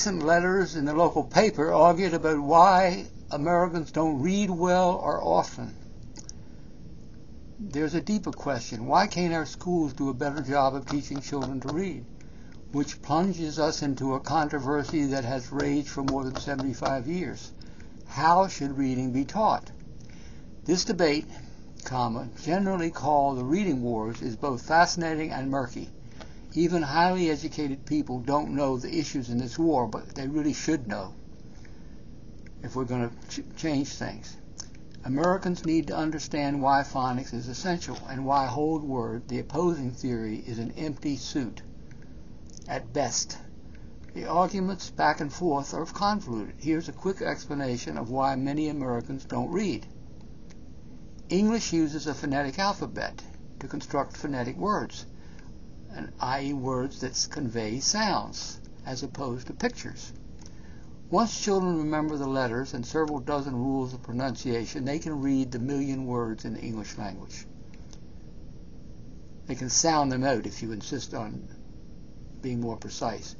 recent letters in the local paper argued about why Americans don't read well or often. There's a deeper question. Why can't our schools do a better job of teaching children to read? Which plunges us into a controversy that has raged for more than 75 years. How should reading be taught? This debate, comma, generally called the reading wars, is both fascinating and murky. Even highly educated people don't know the issues in this war, but they really should know if we're going to ch- change things. Americans need to understand why phonics is essential and why whole word, the opposing theory, is an empty suit at best. The arguments back and forth are convoluted. Here's a quick explanation of why many Americans don't read. English uses a phonetic alphabet to construct phonetic words, i.e. words that convey sounds, as opposed to pictures. Once children remember the letters and several dozen rules of pronunciation, they can read the million words in the English language. They can sound them out if you insist on being more precise.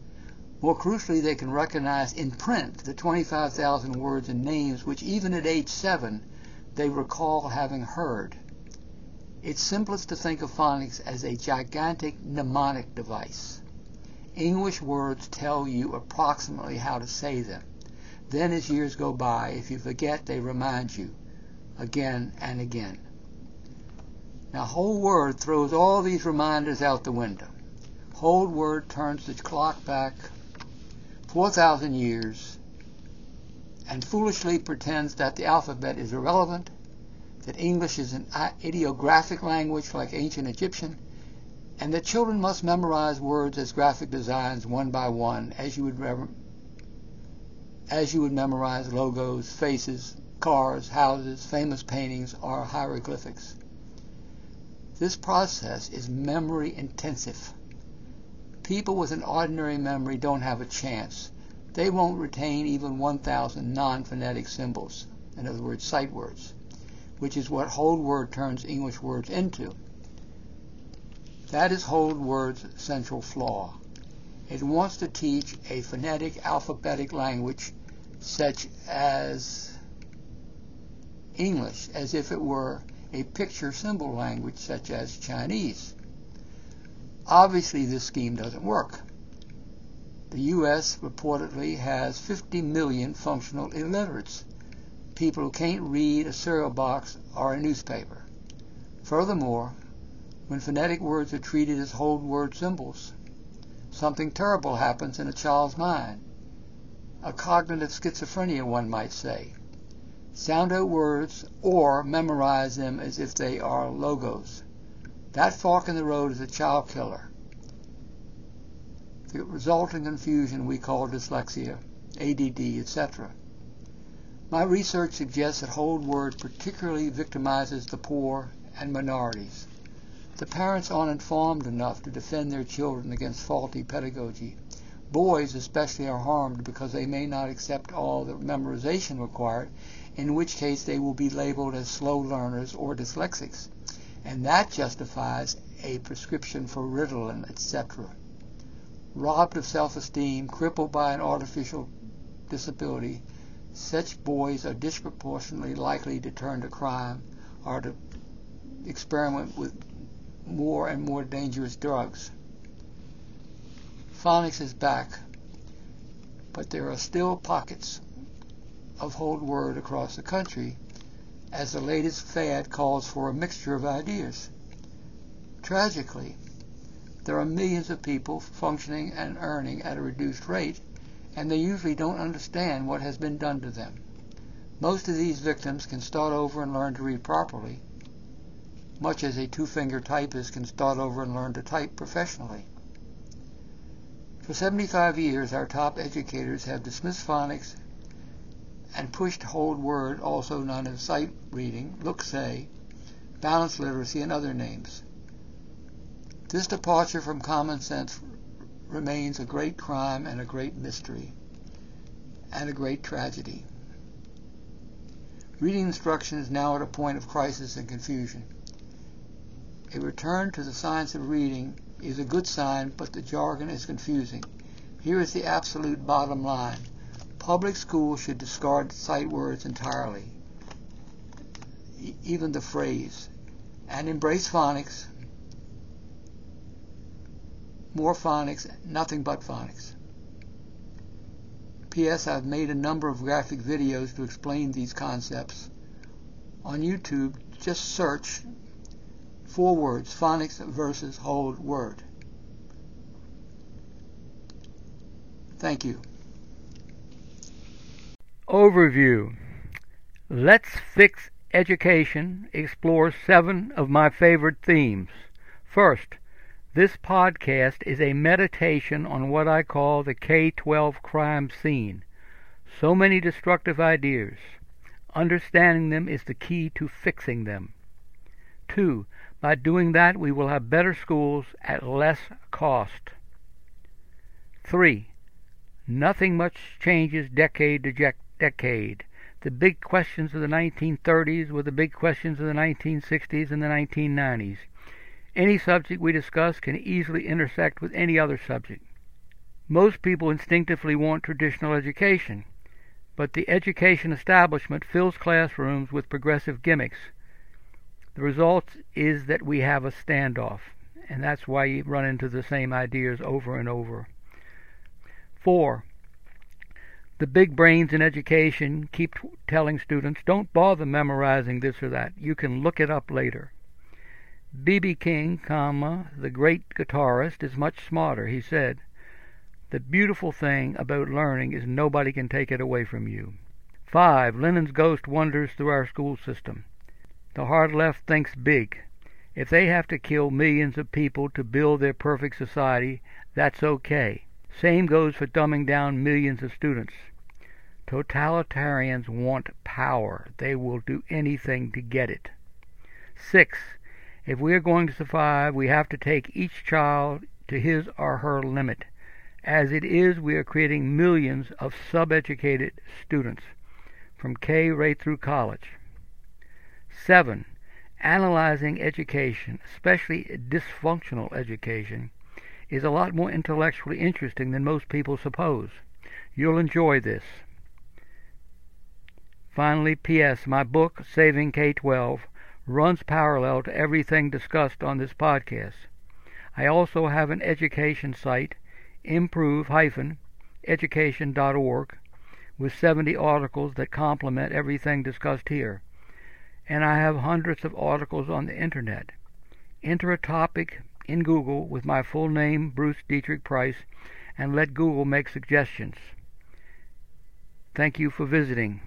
More crucially, they can recognize in print the 25,000 words and names which even at age 7 they recall having heard. It's simplest to think of phonics as a gigantic mnemonic device. English words tell you approximately how to say them. Then as years go by, if you forget, they remind you again and again. Now whole Word throws all these reminders out the window. Whole Word turns the clock back 4,000 years and foolishly pretends that the alphabet is irrelevant, that English is an ideographic language like ancient Egyptian, and that children must memorize words as graphic designs one by one as you would as you would memorize logos, faces, cars, houses, famous paintings, or hieroglyphics. This process is memory intensive. People with an ordinary memory don't have a chance they won't retain even 1,000 non-phonetic symbols, in other words, sight words, which is what Whole Word turns English words into. That is Whole Word's central flaw. It wants to teach a phonetic alphabetic language such as English, as if it were a picture symbol language such as Chinese. Obviously, this scheme doesn't work. The U.S. reportedly has 50 million functional illiterates, people who can't read a cereal box or a newspaper. Furthermore, when phonetic words are treated as whole word symbols, something terrible happens in a child's mind. A cognitive schizophrenia, one might say. Sound out words or memorize them as if they are logos. That fork in the road is a child killer. The resulting confusion we call dyslexia, ADD, etc. My research suggests that Whole Word particularly victimizes the poor and minorities. The parents aren't informed enough to defend their children against faulty pedagogy. Boys especially are harmed because they may not accept all the memorization required, in which case they will be labeled as slow learners or dyslexics. And that justifies a prescription for Ritalin, etc robbed of self-esteem, crippled by an artificial disability, such boys are disproportionately likely to turn to crime or to experiment with more and more dangerous drugs. Phonics is back, but there are still pockets of whole word across the country as the latest fad calls for a mixture of ideas. Tragically, there are millions of people functioning and earning at a reduced rate, and they usually don't understand what has been done to them. Most of these victims can start over and learn to read properly, much as a two-finger typist can start over and learn to type professionally. For 75 years, our top educators have dismissed phonics and pushed whole word, also known as sight reading, look say, balanced literacy, and other names. This departure from common sense remains a great crime and a great mystery and a great tragedy. Reading instruction is now at a point of crisis and confusion. A return to the science of reading is a good sign, but the jargon is confusing. Here is the absolute bottom line. Public schools should discard sight words entirely, even the phrase, and embrace phonics, more phonics, nothing but phonics. P.S. I've made a number of graphic videos to explain these concepts. On YouTube, just search four words, phonics versus whole word. Thank you. Overview. Let's Fix Education explores seven of my favorite themes. First, this podcast is a meditation on what I call the K 12 crime scene. So many destructive ideas. Understanding them is the key to fixing them. Two, by doing that, we will have better schools at less cost. Three, nothing much changes decade to decade. The big questions of the 1930s were the big questions of the 1960s and the 1990s. Any subject we discuss can easily intersect with any other subject. Most people instinctively want traditional education, but the education establishment fills classrooms with progressive gimmicks. The result is that we have a standoff, and that's why you run into the same ideas over and over. 4. The big brains in education keep telling students don't bother memorizing this or that. You can look it up later. B.B. King, comma, the great guitarist, is much smarter. He said, The beautiful thing about learning is nobody can take it away from you. 5. Lenin's ghost wanders through our school system. The hard left thinks big. If they have to kill millions of people to build their perfect society, that's okay. Same goes for dumbing down millions of students. Totalitarians want power. They will do anything to get it. 6. If we are going to survive, we have to take each child to his or her limit. As it is, we are creating millions of subeducated students from K right through college. 7. Analyzing education, especially dysfunctional education, is a lot more intellectually interesting than most people suppose. You'll enjoy this. Finally, P.S. My book, Saving K 12, runs parallel to everything discussed on this podcast. I also have an education site, improve-education.org, with 70 articles that complement everything discussed here. And I have hundreds of articles on the internet. Enter a topic in Google with my full name, Bruce Deitrick Price, and let Google make suggestions. Thank you for visiting.